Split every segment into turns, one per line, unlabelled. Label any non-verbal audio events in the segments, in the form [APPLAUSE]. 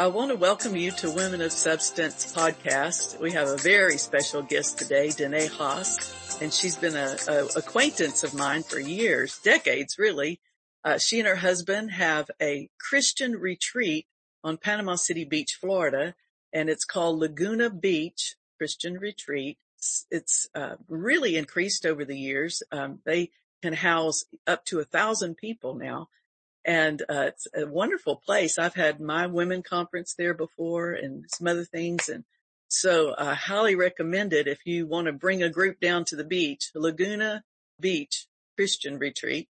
I want to welcome you to Women of Substance podcast. We have a very special guest today, Denae Haas, and she's been a, a acquaintance of mine for years, decades really. Uh, she and her husband have a Christian retreat on Panama City Beach, Florida, and it's called Laguna Beach Christian Retreat. It's, it's uh, really increased over the years. Um, they can house up to a thousand people now and uh, it's a wonderful place. I've had my women conference there before and some other things. And so I highly recommend it if you want to bring a group down to the beach, Laguna Beach Christian Retreat.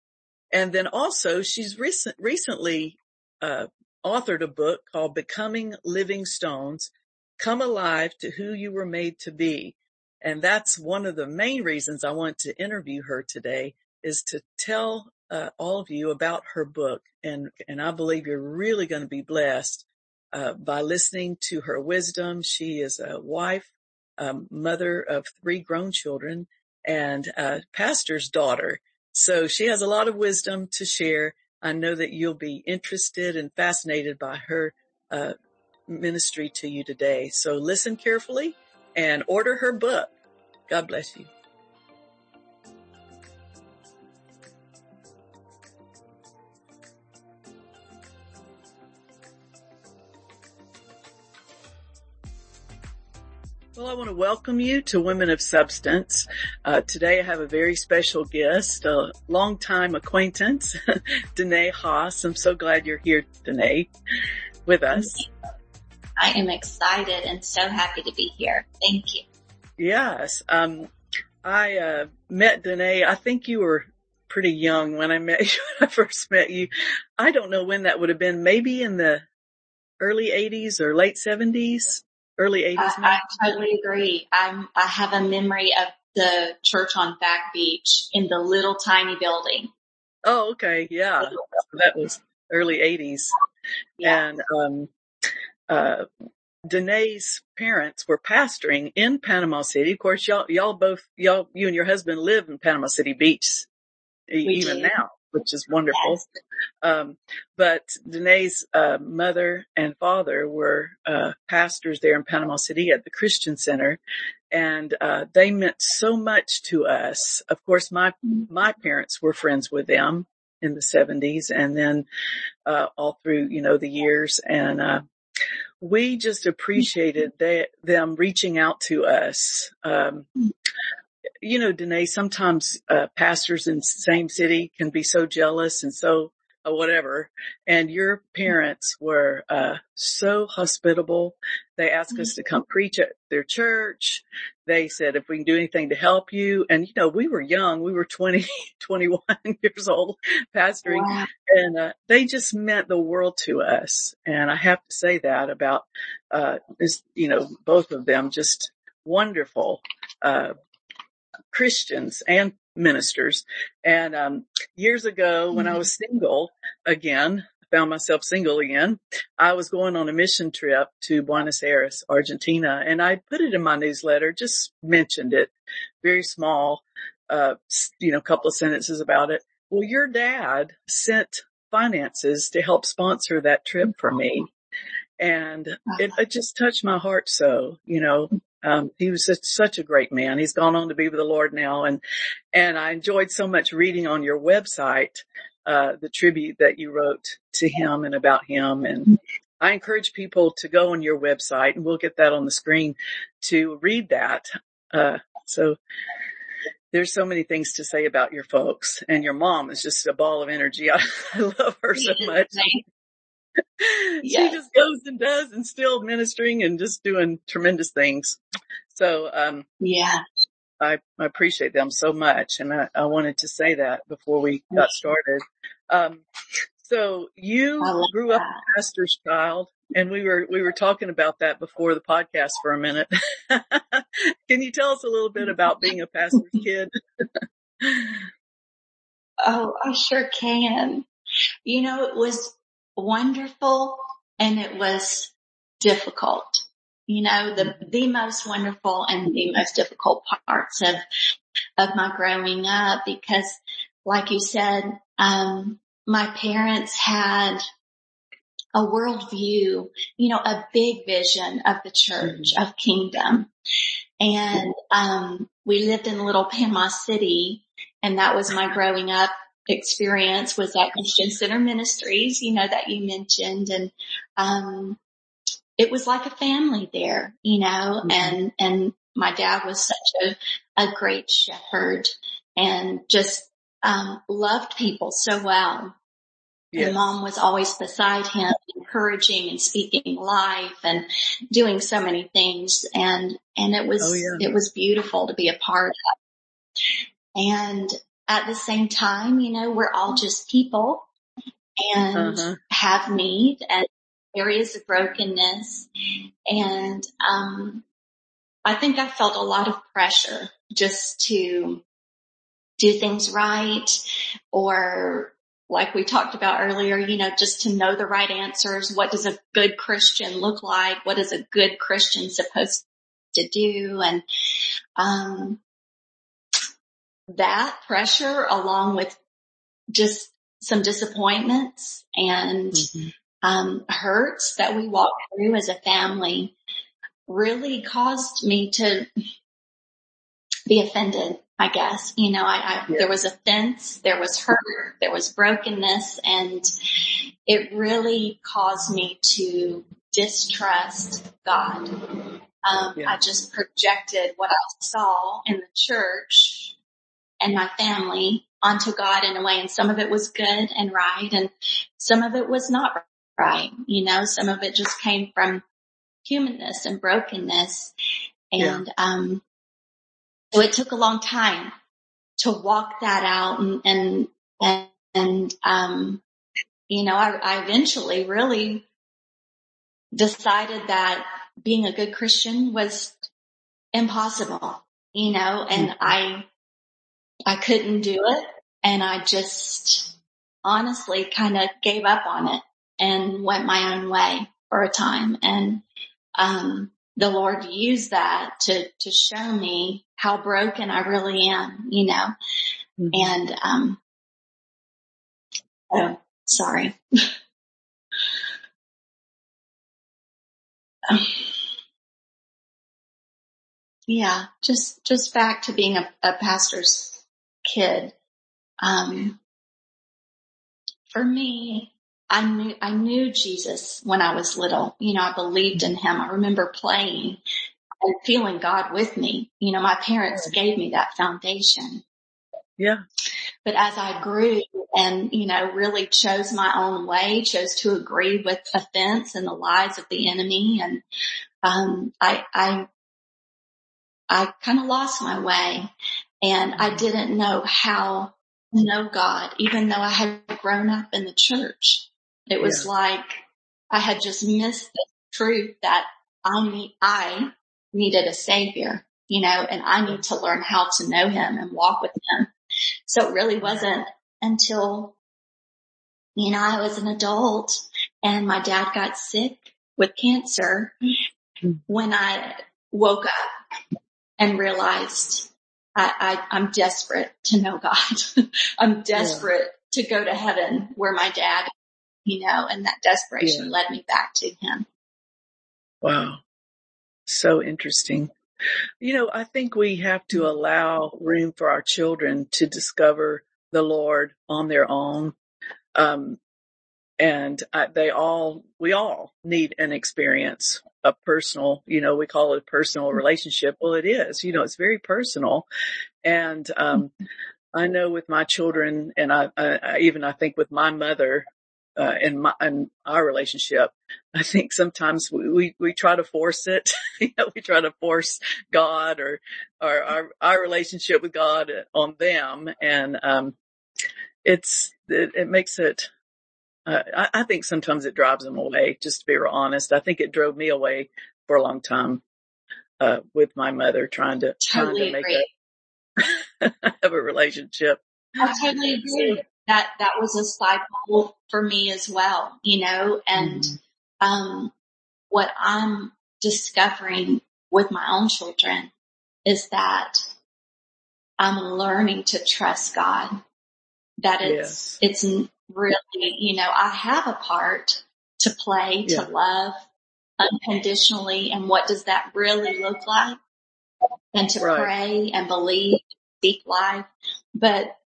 And then also she's recent, recently, uh, authored a book called Becoming Living Stones, Come Alive to Who You Were Made to Be. And that's one of the main reasons I want to interview her today is to tell uh, all of you about her book, and and I believe you're really going to be blessed uh, by listening to her wisdom. She is a wife, um, mother of three grown children, and a pastor's daughter. So she has a lot of wisdom to share. I know that you'll be interested and fascinated by her uh, ministry to you today. So listen carefully and order her book. God bless you. Well, I want to welcome you to Women of Substance. Uh, today I have a very special guest, a longtime acquaintance, [LAUGHS] Denae Haas. I'm so glad you're here, Denae, with us.
I am excited and so happy to be here. Thank you.
Yes. Um, I, uh, met Denae. I think you were pretty young when I met [LAUGHS] you, when I first met you. I don't know when that would have been, maybe in the early 80s or late 70s early 80s?
I, I totally agree. I'm, I have a memory of the church on Back Beach in the little tiny building.
Oh, okay. Yeah. That was early 80s. Yeah. And, um, uh, Denae's parents were pastoring in Panama City. Of course, y'all, y'all both, y'all, you and your husband live in Panama City Beach we even do. now which is wonderful. Um, but Denae's uh, mother and father were uh, pastors there in Panama City at the Christian Center, and uh, they meant so much to us. Of course, my my parents were friends with them in the seventies, and then uh, all through you know the years, and uh, we just appreciated they, them reaching out to us. Um, you know, Denae, sometimes uh, pastors in the same city can be so jealous and so uh, whatever. And your parents were uh, so hospitable. They asked us to come preach at their church. They said if we can do anything to help you. And you know, we were young. We were 20, [LAUGHS] 21 [LAUGHS] years old pastoring wow. and uh, they just meant the world to us. And I have to say that about, uh, is, you know, both of them just wonderful, uh, Christians and ministers. And um, years ago, when I mm-hmm. was single again, found myself single again. I was going on a mission trip to Buenos Aires, Argentina, and I put it in my newsletter, just mentioned it, very small, uh, you know, couple of sentences about it. Well, your dad sent finances to help sponsor that trip for me. And it, it just touched my heart so, you know, um, he was such, such a great man. He's gone on to be with the Lord now. And, and I enjoyed so much reading on your website, uh, the tribute that you wrote to him and about him. And I encourage people to go on your website and we'll get that on the screen to read that. Uh, so there's so many things to say about your folks and your mom is just a ball of energy. I, [LAUGHS] I love her so much. [LAUGHS] she just goes and does and still ministering and just doing tremendous things. So, um,
yeah,
I, I appreciate them so much. And I, I wanted to say that before we got started. Um, so you grew up a pastor's child and we were, we were talking about that before the podcast for a minute. [LAUGHS] Can you tell us a little bit about being a pastor's [LAUGHS] kid?
oh, I sure can. You know, it was wonderful and it was difficult. You know, the, the most wonderful and the most difficult parts of, of my growing up because like you said, um, my parents had a worldview, you know, a big vision of the church, of kingdom. And, um, we lived in little Panama City and that was my growing up experience was at Christian Center Ministries, you know, that you mentioned. And, um, it was like a family there, you know, mm-hmm. and, and my dad was such a, a great shepherd and just, um, loved people so well. Yes. And mom was always beside him, encouraging and speaking life and doing so many things. And, and it was, oh, yeah. it was beautiful to be a part of. And at the same time, you know, we're all just people and uh-huh. have need and areas of brokenness. And, um, I think I felt a lot of pressure just to do things right or like we talked about earlier, you know, just to know the right answers. What does a good Christian look like? What is a good Christian supposed to do? And, um, that pressure along with just some disappointments and, mm-hmm. um, hurts that we walk through as a family really caused me to be offended I guess, you know, I, I yeah. there was offense, there was hurt, there was brokenness and it really caused me to distrust God. Um, yeah. I just projected what I saw in the church and my family onto God in a way. And some of it was good and right. And some of it was not right. You know, some of it just came from humanness and brokenness. And, yeah. um, so it took a long time to walk that out and, and, and, and um, you know, I, I eventually really decided that being a good Christian was impossible, you know, and mm-hmm. I, I couldn't do it. And I just honestly kind of gave up on it and went my own way for a time. And, um, the Lord used that to, to show me how broken I really am, you know, mm-hmm. and, um, oh, sorry. [LAUGHS] yeah, just, just back to being a, a pastor's kid. Um, for me, I knew, I knew Jesus when I was little. You know, I believed in him. I remember playing and feeling God with me. You know, my parents gave me that foundation.
Yeah.
But as I grew and, you know, really chose my own way, chose to agree with offense and the lies of the enemy and, um, I, I, I kind of lost my way and I didn't know how to know God, even though I had grown up in the church. It was yeah. like I had just missed the truth that I need, I needed a savior, you know, and I need to learn how to know him and walk with him. So it really wasn't until, you know, I was an adult and my dad got sick with cancer mm-hmm. when I woke up and realized I, I, am desperate to know God. [LAUGHS] I'm desperate yeah. to go to heaven where my dad you know, and that desperation yeah. led me back to him.
Wow. So interesting. You know, I think we have to allow room for our children to discover the Lord on their own. Um, and I, they all, we all need an experience, a personal, you know, we call it a personal relationship. Well, it is, you know, it's very personal. And, um, I know with my children and I, I, even I think with my mother, uh, in my, in our relationship. I think sometimes we, we, we try to force it. [LAUGHS] you know, we try to force God or, or our, our relationship with God on them. And, um, it's, it, it makes it, uh, I, I, think sometimes it drives them away, just to be real honest. I think it drove me away for a long time, uh, with my mother trying to,
totally
trying to make a, [LAUGHS] have a relationship.
I totally agree that that was a cycle for me as well, you know, and mm-hmm. um, what I'm discovering with my own children is that I'm learning to trust God. That it's yes. it's really, you know, I have a part to play,
Yeah.
to love unconditionally. And what does that really look like? And to
Right.
pray and believe, speak life. But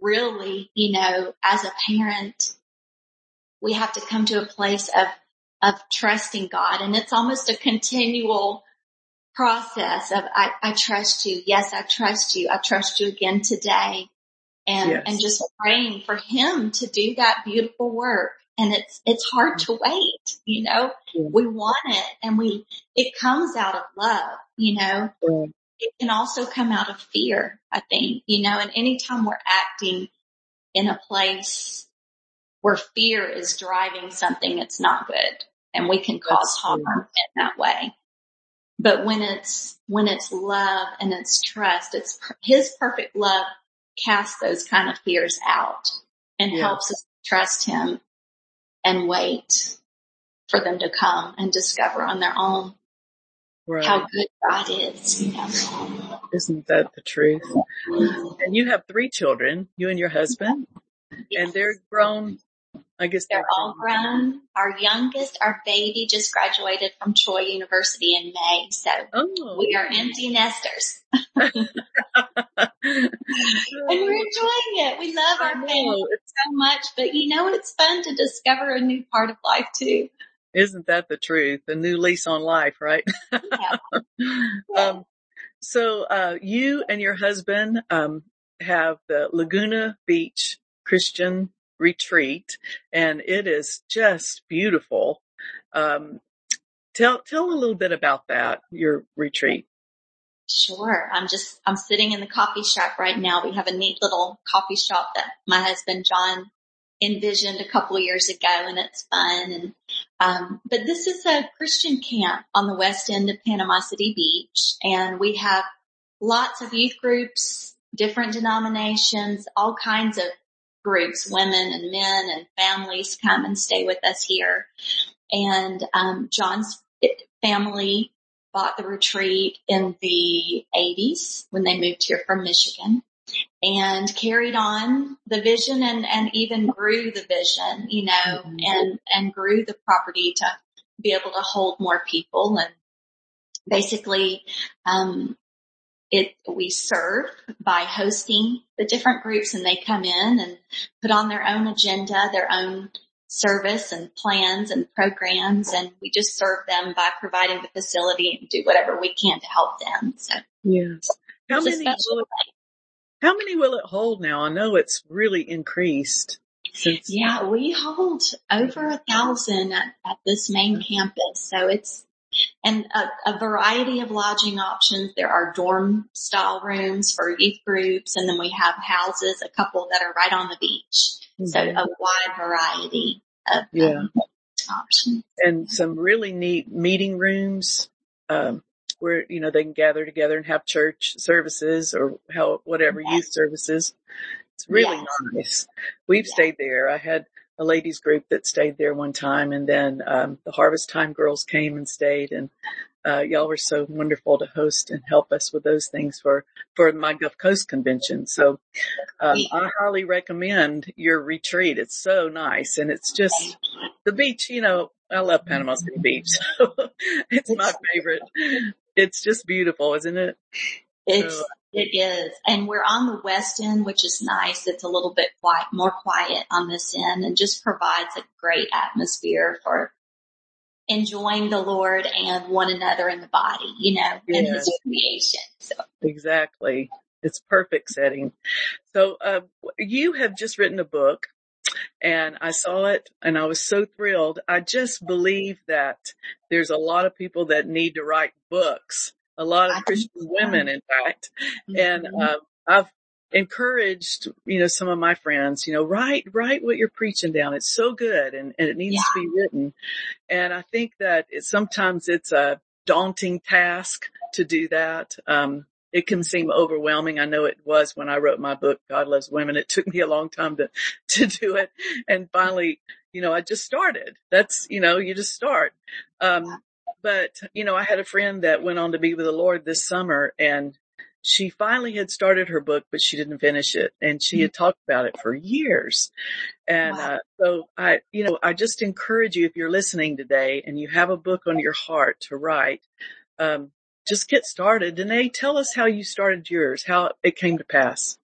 really, you know, as a parent, we have to come to a place of, of trusting God. And it's almost a continual process of, I, I trust you. Yes, I trust you. I trust you again today. And,
Yes.
and just praying for him to do that beautiful work. And it's, it's hard to wait, you know,
Yeah.
we want it and we, it comes out of love, you know, it can also come out of fear, I think, you know, and anytime we're acting in a place where fear is driving something, it's not good and we can cause harm in that way. But when it's, when it's love and it's trust, it's his perfect love casts those kind of fears out and
Yeah.
helps us trust him and wait for them to come and discover on their own
Right.
how good God is, you know.
Isn't that the truth? And you have three children, you and your husband, and they're grown. I guess
They're all grown. Our youngest, our baby just graduated from Troy University in May. So
Oh,
we are empty nesters [LAUGHS] and we're enjoying it. We love our family so much, but you know, it's fun to discover a new part of life too.
Isn't that the truth? A new lease on life, right?
Yeah. [LAUGHS]
um, so, uh, you and your husband, um, have the Laguna Beach Christian retreat and it is just beautiful. Um, tell, tell a little bit about that, your retreat.
Sure. I'm just, I'm sitting in the coffee shop right now. We have a neat little coffee shop that my husband John envisioned a couple years ago and it's fun. And, um, but this is a Christian camp on the west end of Panama City Beach and we have lots of youth groups, different denominations, all kinds of groups, women and men and families come and stay with us here. And, um, John's family bought the retreat in the 80s when they moved here from Michigan and carried on the vision and, and even grew the vision, you know,
Mhm.
and, and grew the property to be able to hold more people and basically, um, it, we serve by hosting the different groups and they come in and put on their own agenda, their own service and plans and programs and we just serve them by providing the facility and do whatever we can to help them. So
Yes. How many, will it, how many will it hold now? I know it's really increased since.
Yeah, we hold over a thousand at, at this main campus. So it's, and a, a variety of lodging options. There are dorm style rooms for youth groups and then we have houses, a couple that are right on the beach. So
Mhm.
a wide variety of
Yeah.
um, options.
and some really neat meeting rooms, um, where, you know, they can gather together and have church services or how, whatever
Yes.
youth services. It's really
Yes.
nice. We've
Yeah.
stayed there. I had a ladies group that stayed there one time and then, um, the Harvest Time girls came and stayed and, uh, y'all were so wonderful to host and help us with those things for, for my Gulf Coast convention. So, um, I highly recommend your retreat. It's so nice and it's just the beach, you know, I love Panama City Beach. [LAUGHS] So it's my favorite. It's just beautiful, isn't it?
It's,
So-
it is. And we're on the west end, which is nice. It's a little bit quiet, more quiet on this end and just provides a great atmosphere for enjoying the Lord and one another in the body, you know, and
Yeah.
his creation. So
Exactly. It's perfect setting. So, uh, you have just written a book and I saw it and I was so thrilled. I just believe that there's a lot of people that need to write books. A lot of Christian women, in fact. And, uh, I've encouraged, you know, some of my friends, you know, write, write what you're preaching down. It's so good and, and it needs
Yeah.
to be written. And I think that it, sometimes it's a daunting task to do that. Um, it can seem overwhelming. I know it was when I wrote my book, God Loves Women. It took me a long time to, [LAUGHS] to do it. And finally, you know, I just started. That's, you know, you just start. Um, but, you know, I had a friend that went on to be with the Lord this summer and she finally had started her book, but she didn't finish it and she had talked about it for years. And,
Wow.
uh, so I, you know, I just encourage you if you're listening today and you have a book on your heart to write, um, just get started. Denae, tell us how you started yours, how it came to pass.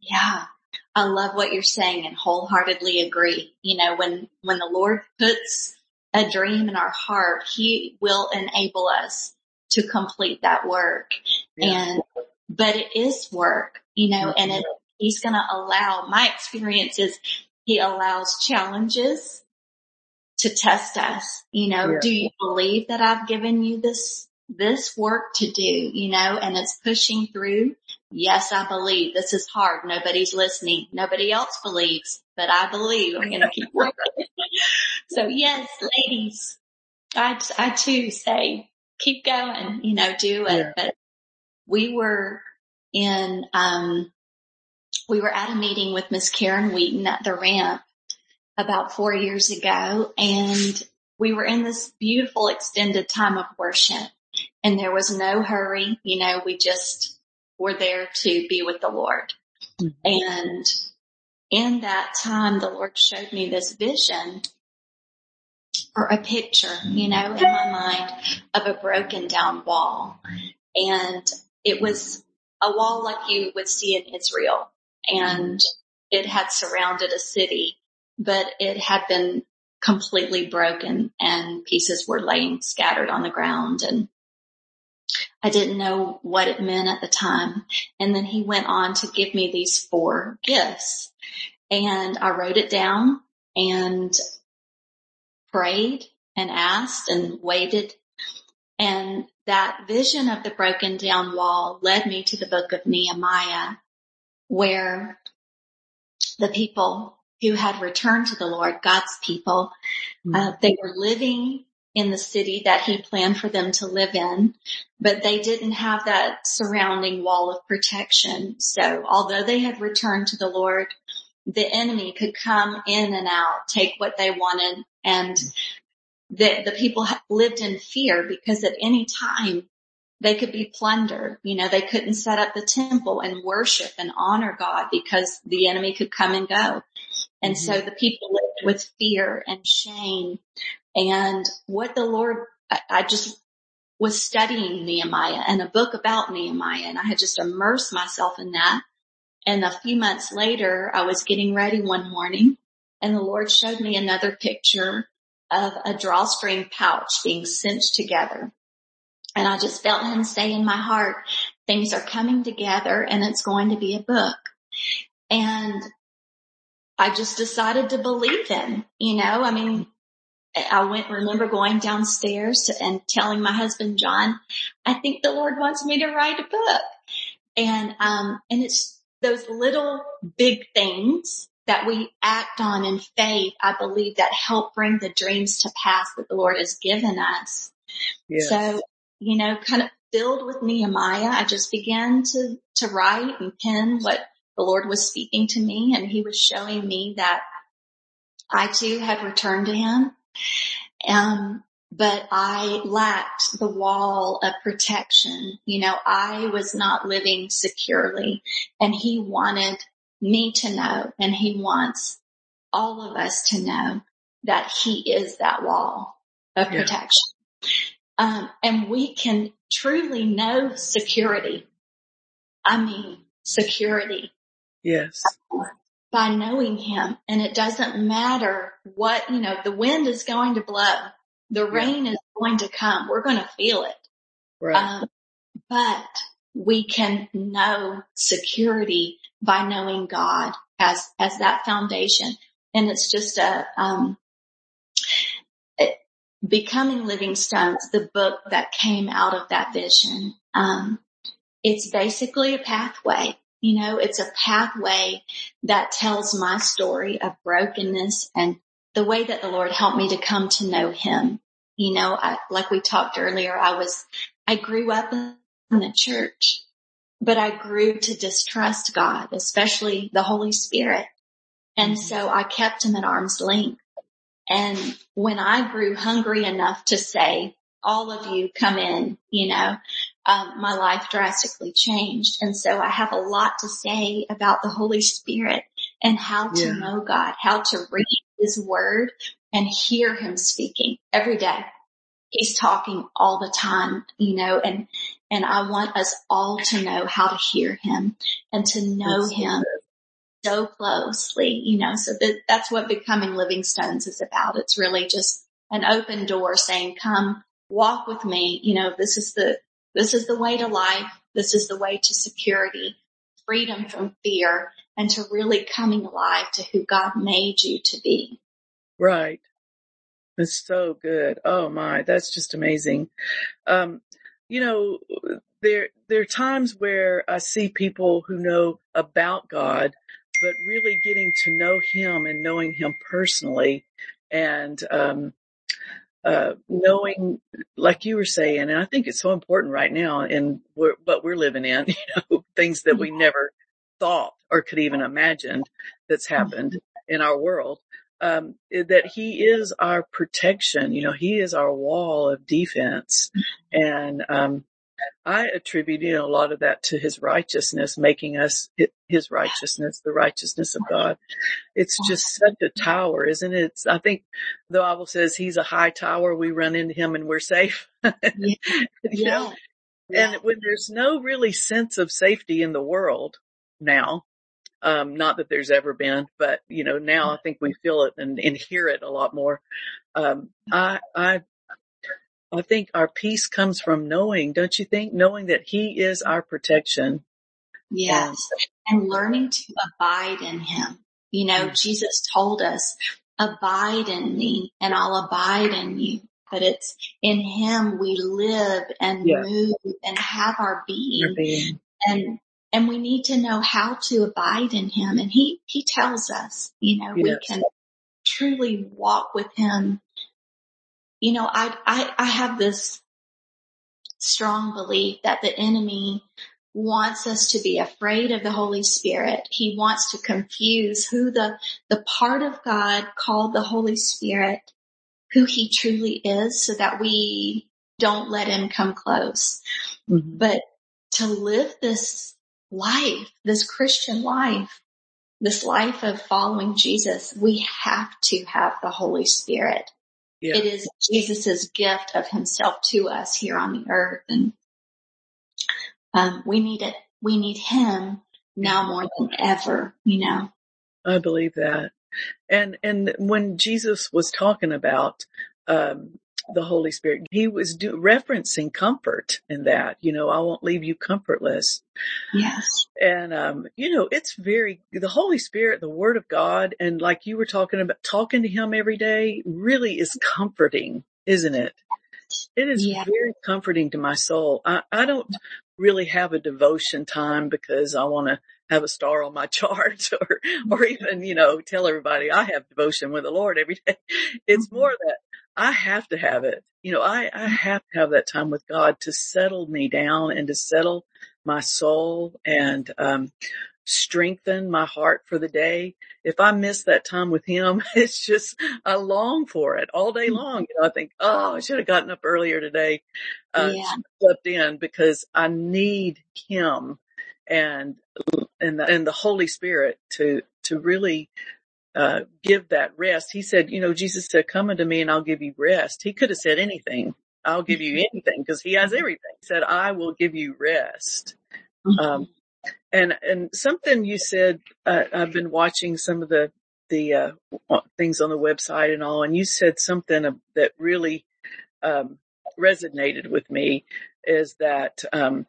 Yeah. I love what you're saying and wholeheartedly agree. You know, when, when the Lord puts a dream in our heart, he will enable us to complete that work.
Yeah.
And, but it is work, you know, and it, mm-hmm. he's going to allow my experience is he allows challenges to test us. You know,
Yeah.
do you believe that I've given you this, this work to do, you know, and it's pushing through. Yes, I believe this is hard. Nobody's listening. Nobody else believes, but I believe I'm going to keep working. [LAUGHS] so yes, ladies, I, I too say keep going, you know, do it.
Yeah.
But we were in, um, we were at a meeting with Miss Karen Wheaton at the ramp about four years ago and we were in this beautiful extended time of worship and there was no hurry. You know, we just were there to be with the Lord.
Mhm.
And in that time, the Lord showed me this vision or a picture, you know, in my mind of a broken down wall. And it was a wall like you would see in Israel and it had surrounded a city, but it had been completely broken and pieces were laying scattered on the ground and I didn't know what it meant at the time. And then he went on to give me these four gifts and I wrote it down and prayed and asked and waited. And that vision of the broken down wall led me to the book of Nehemiah where the people who had returned to the Lord, God's people, uh, they were living in the city that he planned for them to live in, but they didn't have that surrounding wall of protection. So although they had returned to the Lord, the enemy could come in and out, take what they wanted, and the, the people lived in fear because at any time they could be plundered. You know, they couldn't set up the temple and worship and honor God because the enemy could come and go. And mm-hmm. so the people lived with fear and shame. And what the Lord, I, I just was studying Nehemiah and a book about Nehemiah and I had just immersed myself in that. And a few months later, I was getting ready one morning and the Lord showed me another picture of a drawstring pouch being cinched together. And I just felt him say in my heart, things are coming together and it's going to be a book. And I just decided to believe him, you know, I mean, I went, remember going downstairs and telling my husband, John, I think the Lord wants me to write a book. And, um, and it's those little big things that we act on in faith, I believe that help bring the dreams to pass that the Lord has given us.
Yes.
So, you know, kind of filled with Nehemiah, I just began to, to write and pen what the Lord was speaking to me and he was showing me that I too had returned to him. Um, but I lacked the wall of protection. You know, I was not living securely and he wanted me to know and he wants all of us to know that he is that wall of
Yeah.
protection. Um, and we can truly know security. I mean, security
Yes.
By knowing him. And it doesn't matter what, you know, the wind is going to blow. The rain is going to come. We're going to feel it.
Right.
Um, but we can know security by knowing God as, as that foundation. And it's just a, um, it- becoming living stones, the book that came out of that vision. Um, it's basically a pathway. You know, it's a pathway that tells my story of brokenness and the way that the Lord helped me to come to know him. You know, I, like we talked earlier, I was, I grew up in the church, but I grew to distrust God, especially the Holy Spirit. And mm-hmm. so I kept him at arm's length. And when I grew hungry enough to say, all of you come in, you know, um, my life drastically changed. And so I have a lot to say about the Holy Spirit and how to
Yeah.
know God, how to read his word and hear him speaking every day. He's talking all the time, you know, and, and I want us all to know how to hear him and to know
That's
him so closely, you know, so that that's what becoming living stones is about. It's really just an open door saying, come walk with me. You know, this is the, this is the way to life. This is the way to security, freedom from fear and to really coming alive to who God made you to be.
Right. It's so good. Oh my, that's just amazing. Um, you know, there, there are times where I see people who know about God, but really getting to know Him and knowing Him personally and, um, uh, knowing, like you were saying, and I think it's so important right now in where, what we're living in, [LAUGHS] you know, things that we never thought or could even imagine that's happened in our world. Um, that he is our protection, you know, he is our wall of defense. And, um, I attribute, you know, a lot of that to his righteousness, making us his righteousness, the righteousness of God. It's just such a tower, isn't it? It's, I think the Bible says he's a high tower. We run into him and we're safe. [LAUGHS] you know,
Yeah.
and when there's no really sense of safety in the world now, um, not that there's ever been, but you know, now I think we feel it and, and hear it a lot more. Um, I, I, I think our peace comes from knowing, don't you think? Knowing that he is our protection.
Yes. And learning to abide in him. You know,
Mm.
Jesus told us, abide in me and I'll abide in you. But it's in him we live and
Yeah.
move and have our
Our
being
being.
and and we need to know how to abide in him and he he tells us you know we can truly walk with him you know i i i have this strong belief that the enemy wants us to be afraid of the holy spirit he wants to confuse who the the part of god called the holy spirit who he truly is so that we don't let him come close
Mhm.
but to live this life, this Christian life, this life of following Jesus, we have to have the Holy Spirit.
Yeah.
It is Jesus' gift of himself to us here on the earth. And, um, we need it. We need him now more than ever, you know.
I believe that. And, and when Jesus was talking about, um, the Holy Spirit, he was do, referencing comfort in that, you know, I won't leave you comfortless.
Yes.
And, um, you know, it's very, the Holy Spirit, the Word of God, and like you were talking about, talking to Him every day really is comforting, isn't it? It is
Yeah.
very comforting to my soul. I, I don't really have a devotion time because I want to have a star on my [LAUGHS] chart or, or even, you know, tell everybody I have devotion with the Lord every day. It's
Mhm.
more that I have to have it. You know, I, I have to have that time with God to settle me down and to settle my soul and, um, strengthen my heart for the day. If I miss that time with him, [LAUGHS] it's just, I long for it all day long. You know, I think, oh, I should have gotten up earlier today. Uh,
Yeah.
slept in because I need him and, and the, and the Holy Spirit to, to really, uh, give that rest. He said, you know, Jesus said, come unto me and I'll give you rest. He could have said anything. I'll give you anything because he has everything. He said, I will give you rest. Um, and, and something you said, uh, I've been watching some of the, the, uh, things on the website and all, and you said something that really, um, resonated with me is that, um,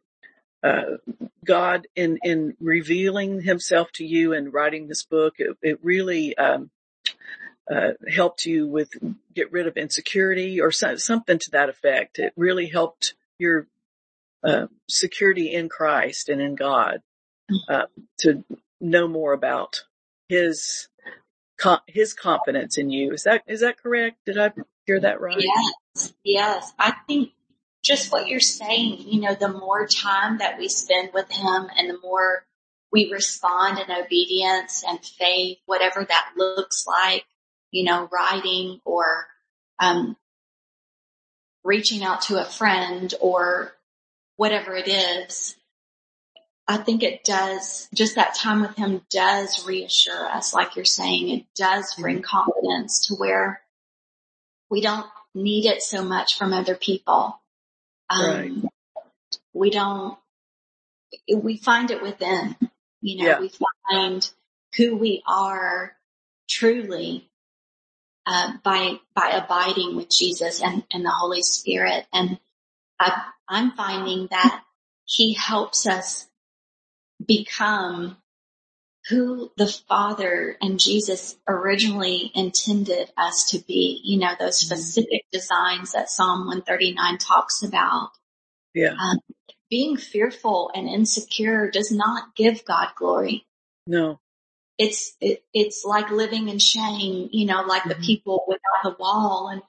uh, God in, in revealing himself to you and writing this book, it, it really, um, uh, helped you with get rid of insecurity or so, something to that effect. It really helped your uh, security in Christ and in God uh, to know more about His His confidence in you. Is that is that correct? Did I hear that right?
Yes. Yes. I think just what you're saying, you know, the more time that we spend with him and the more we respond in obedience and faith, whatever that looks like, you know, writing or, um, reaching out to a friend or whatever it is, I think it does, just that time with him does reassure us, like you're saying, it does bring confidence to where we don't need it so much from other people. Um, right. we don't, we find it within, you know, yeah. we find who we are truly uh, by by abiding with Jesus and, and the Holy Spirit. And I, I'm finding that He helps us become who the Father and Jesus originally intended us to be. You know, those mm-hmm. specific designs that Psalm 139 talks about.
Yeah. Um,
being fearful and insecure does not give God glory.
No
it's it, it's like living in shame, you know, like mm-hmm. the people without the wall. And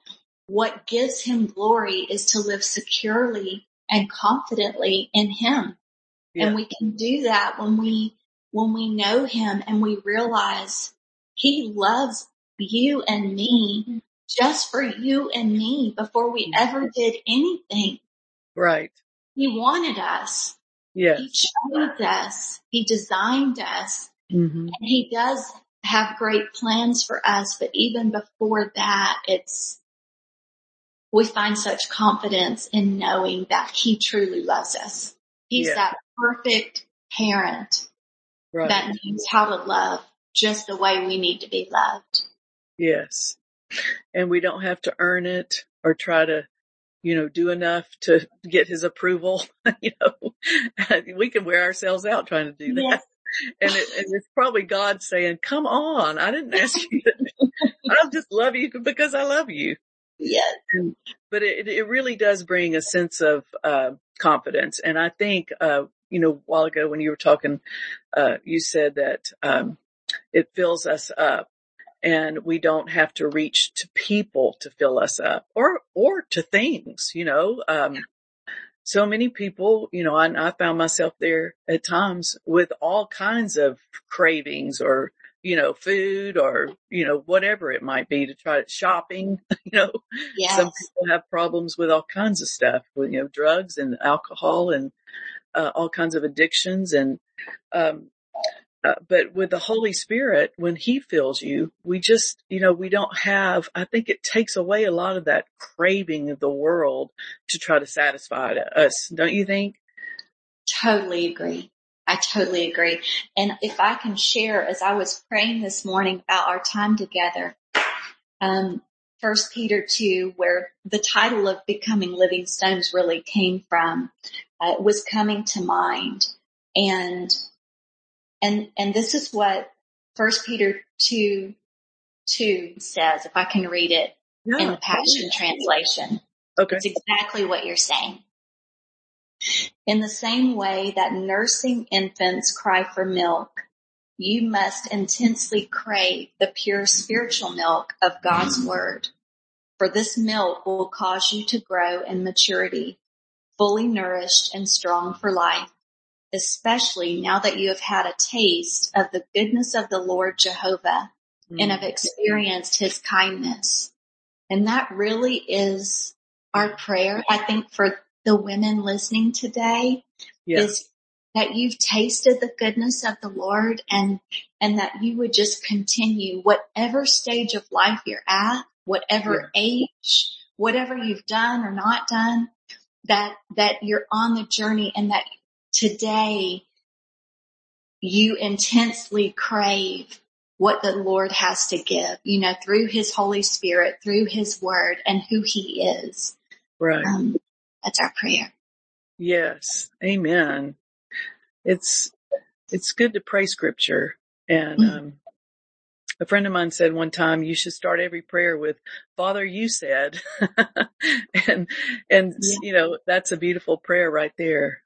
what gives him glory is to live securely and confidently in him. Yeah. And we can do that when we when we know him and we realize he loves you and me just for you and me before we ever did anything.
Right.
He wanted us.
Yes.
He chose us. He designed us.
Mm-hmm.
And he does have great plans for us, but even before that, it's, we find such confidence in knowing that he truly loves us. He's yeah. that perfect parent right. that means how to love just the way we need to be loved.
Yes. And we don't have to earn it or try to, you know, do enough to get his approval. [LAUGHS] you know, [LAUGHS] we can wear ourselves out trying to do that. Yes [LAUGHS] and, it, and it's probably God saying, come on, I didn't ask you to, I just love you because I love you.
Yes.
But it, it really does bring a sense of, uh, confidence. And I think, uh, you know, a while ago when you were talking, uh, you said that, um, it fills us up and we don't have to reach to people to fill us up or, or to things, you know, um, so many people, you know, I, I found myself there at times with all kinds of cravings or, you know, food or, you know, whatever it might be to try shopping, [LAUGHS] you know,
yes.
some people have problems with all kinds of stuff with, you know, drugs and alcohol and, uh, all kinds of addictions. And, um, uh, but with the Holy Spirit, when He fills you, we just, you know, we don't have, I think it takes away a lot of that craving of the world to try to satisfy us. Don't you think?
Totally agree. I totally agree. And if I can share, as I was praying this morning about our time together, um, First Peter 2, where the title of Becoming Living Stones really came from, uh, was coming to mind. And and, and this is what first Peter 2, 2 says, if I can read it yeah. in the Passion Translation.
Okay.
It's exactly what you're saying. In the same way that nursing infants cry for milk, you must intensely crave the pure spiritual milk of God's word. For this milk will cause you to grow in maturity, fully nourished and strong for life especially now that you have had a taste of the goodness of the Lord Jehovah mm. and have experienced his kindness. And that really is our prayer. I think for the women listening today yeah. is that you've tasted the goodness of the Lord and, and that you would just continue whatever stage of life you're at, whatever yeah. age, whatever you've done or not done, that, that you're on the journey and that today you intensely crave what the Lord has to give, you know, through his Holy Spirit, through his word and who he is.
Right. Um,
that's our prayer.
Yes. Amen. It's, it's good to pray scripture. And, mm-hmm. um, a friend of mine said one time you should start every prayer with father you said [LAUGHS] and and yeah. you know that's a beautiful prayer right there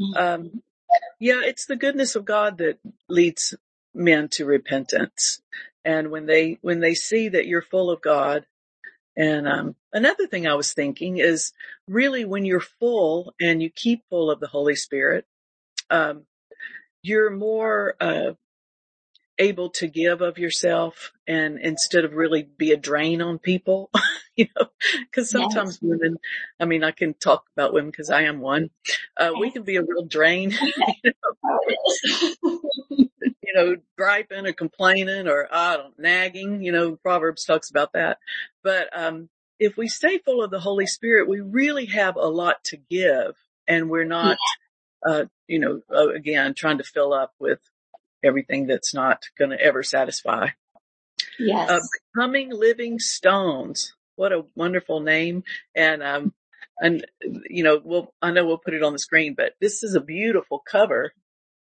Mm-hmm. Um, yeah, it's the goodness of God that leads men to repentance. And when they, when they see that you're full of God, and, um, another thing I was thinking is really when you're full and you keep full of the Holy Spirit, um, you're more, uh, able to give of yourself and instead of really be a drain on people, [LAUGHS] you know, cause sometimes yes. women, I mean, I can talk about women cause I am one, uh, we can be a real drain, [LAUGHS] you know, [LAUGHS] you know, griping or complaining or, I don't, nagging, you know, Proverbs talks about that. But, um, if we stay full of the Holy Spirit, we really have a lot to give and we're not, yeah. uh, you know, uh, again, trying to fill up with everything that's not going to ever satisfy.
Yes. Uh,
becoming living stones. What a wonderful name. And, um, and, you know, we'll, I know we'll put it on the screen, but this is a beautiful cover.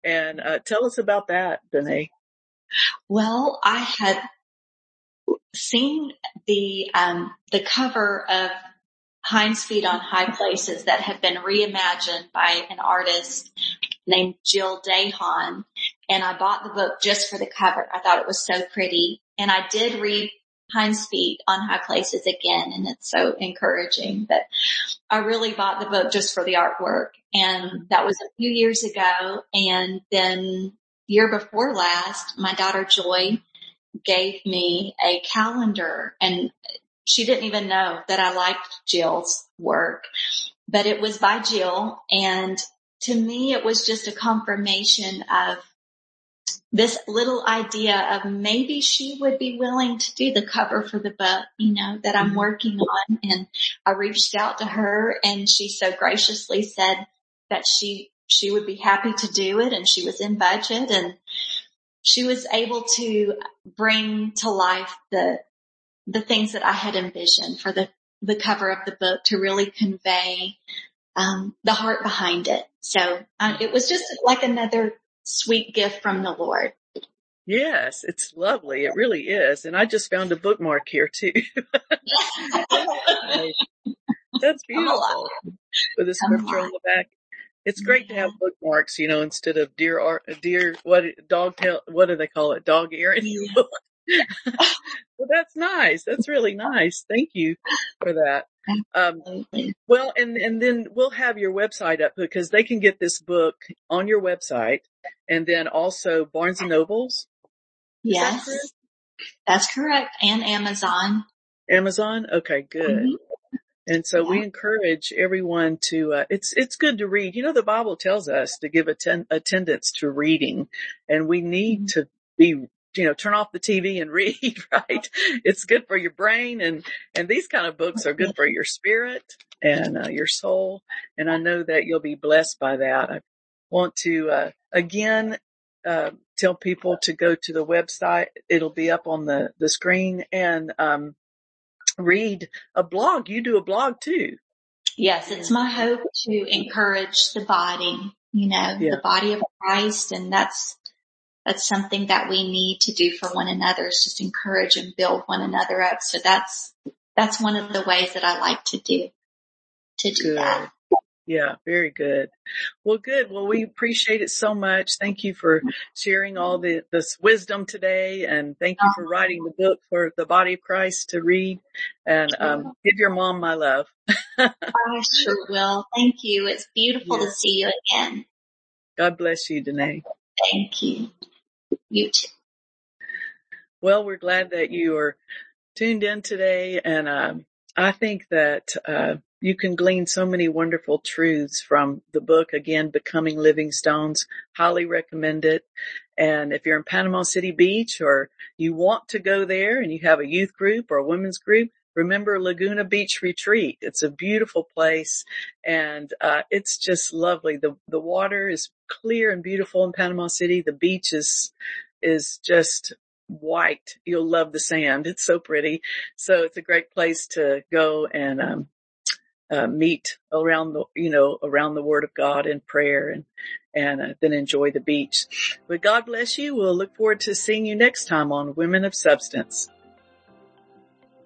And, uh, tell us about that, Denae.
Well, I had seen the, um, the cover of Hind's Feet on High Places that have been reimagined by an artist named Jill Dahan. And I bought the book just for the cover. I thought it was so pretty. And I did read Hind's Feet on High Places again. And it's so encouraging But I really bought the book just for the artwork. And that was a few years ago. And then year before last, my daughter Joy gave me a calendar and she didn't even know that I liked Jill's work, but it was by Jill. And to me, it was just a confirmation of this little idea of maybe she would be willing to do the cover for the book, you know, that I'm mm-hmm. working on. And I reached out to her and she so graciously said that she, she would be happy to do it and she was in budget and she was able to bring to life the, the things that I had envisioned for the, the cover of the book to really convey um, the heart behind it. So uh, it was just like another sweet gift from the Lord.
Yes, it's lovely. It really is. And I just found a bookmark here too. [LAUGHS] That's beautiful. With a scripture on the back. It's great yeah. to have bookmarks, you know, instead of dear art, dear, what, dog tail, what do they call it? Dog. Yeah. [LAUGHS] well, that's nice. That's really nice. Thank you for that. Um, well, and, and then we'll have your website up because they can get this book on your website and then also Barnes and Nobles.
Yes. That that's correct. And Amazon.
Amazon. Okay. Good. Mm-hmm. And so yeah. we encourage everyone to, uh, it's, it's good to read. You know, the Bible tells us to give atten- attendance to reading and we need mm-hmm. to be you know, turn off the TV and [LAUGHS] read, right? It's good for your brain and, and these kind of books are good for your spirit and uh, your soul. And I know that you'll be blessed by that. I want to, uh, again, uh, tell people to go to the website. It'll be up on the, the screen and, um, read a blog. You do a blog too.
Yes, it's my hope to encourage the body, you know, yeah. the body of Christ. And that's, that's something that we need to do for one another is just encourage and build one another up. So that's, that's one of the ways that I like to do, to do
good.
that.
Yeah, very good. Well, good. Well, we appreciate it so much. Thank you for sharing all the, this wisdom today and thank you for writing the book for the body of Christ to read and, um, give your mom my love. [LAUGHS]
I sure will. Thank you. It's beautiful to see you again.
God bless you, Denae.
Thank you. You too.
Well, we're glad that you are tuned in today. And, um, I think that, uh, you can glean so many wonderful truths from the book. Again, Becoming Living Stones. Highly recommend it. And if you're in Panama City Beach or you want to go there and you have a youth group or a women's group, remember Laguna Beach Retreat. It's a beautiful place and uh, it's just lovely. The the water is clear and beautiful in Panama City. The beach is is just white. You'll love the sand. It's so pretty. So it's a great place to go and um, uh, meet around the you know around the Word of God and prayer and and uh, then enjoy the beach. But God bless you. We'll look forward to seeing you next time on Women of Substance.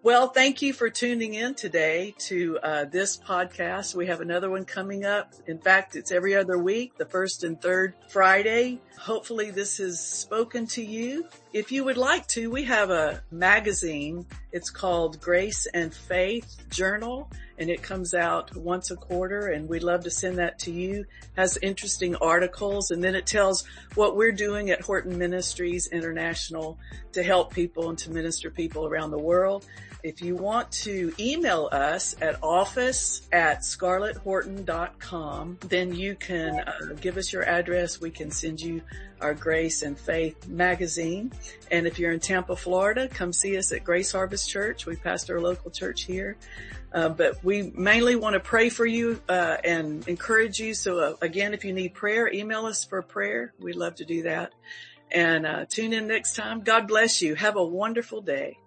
Well, thank you for tuning in today to uh, this podcast. We have another one coming up. In fact, it's every other week, the first and third Friday. Hopefully this has spoken to you. If you would like to, we have a magazine. It's called Grace and Faith Journal and it comes out once a quarter and we'd love to send that to you. Has interesting articles and then it tells what we're doing at Horton Ministries International to help people and to minister people around the world. If you want to email us at office at scarletthorton.com, then you can uh, give us your address. We can send you our Grace and Faith magazine. And if you're in Tampa, Florida, come see us at Grace Harvest Church. We pastor a local church here. Uh, but we mainly want to pray for you uh, and encourage you. So uh, again, if you need prayer, email us for prayer. We'd love to do that. And uh, tune in next time. God bless you. Have a wonderful day.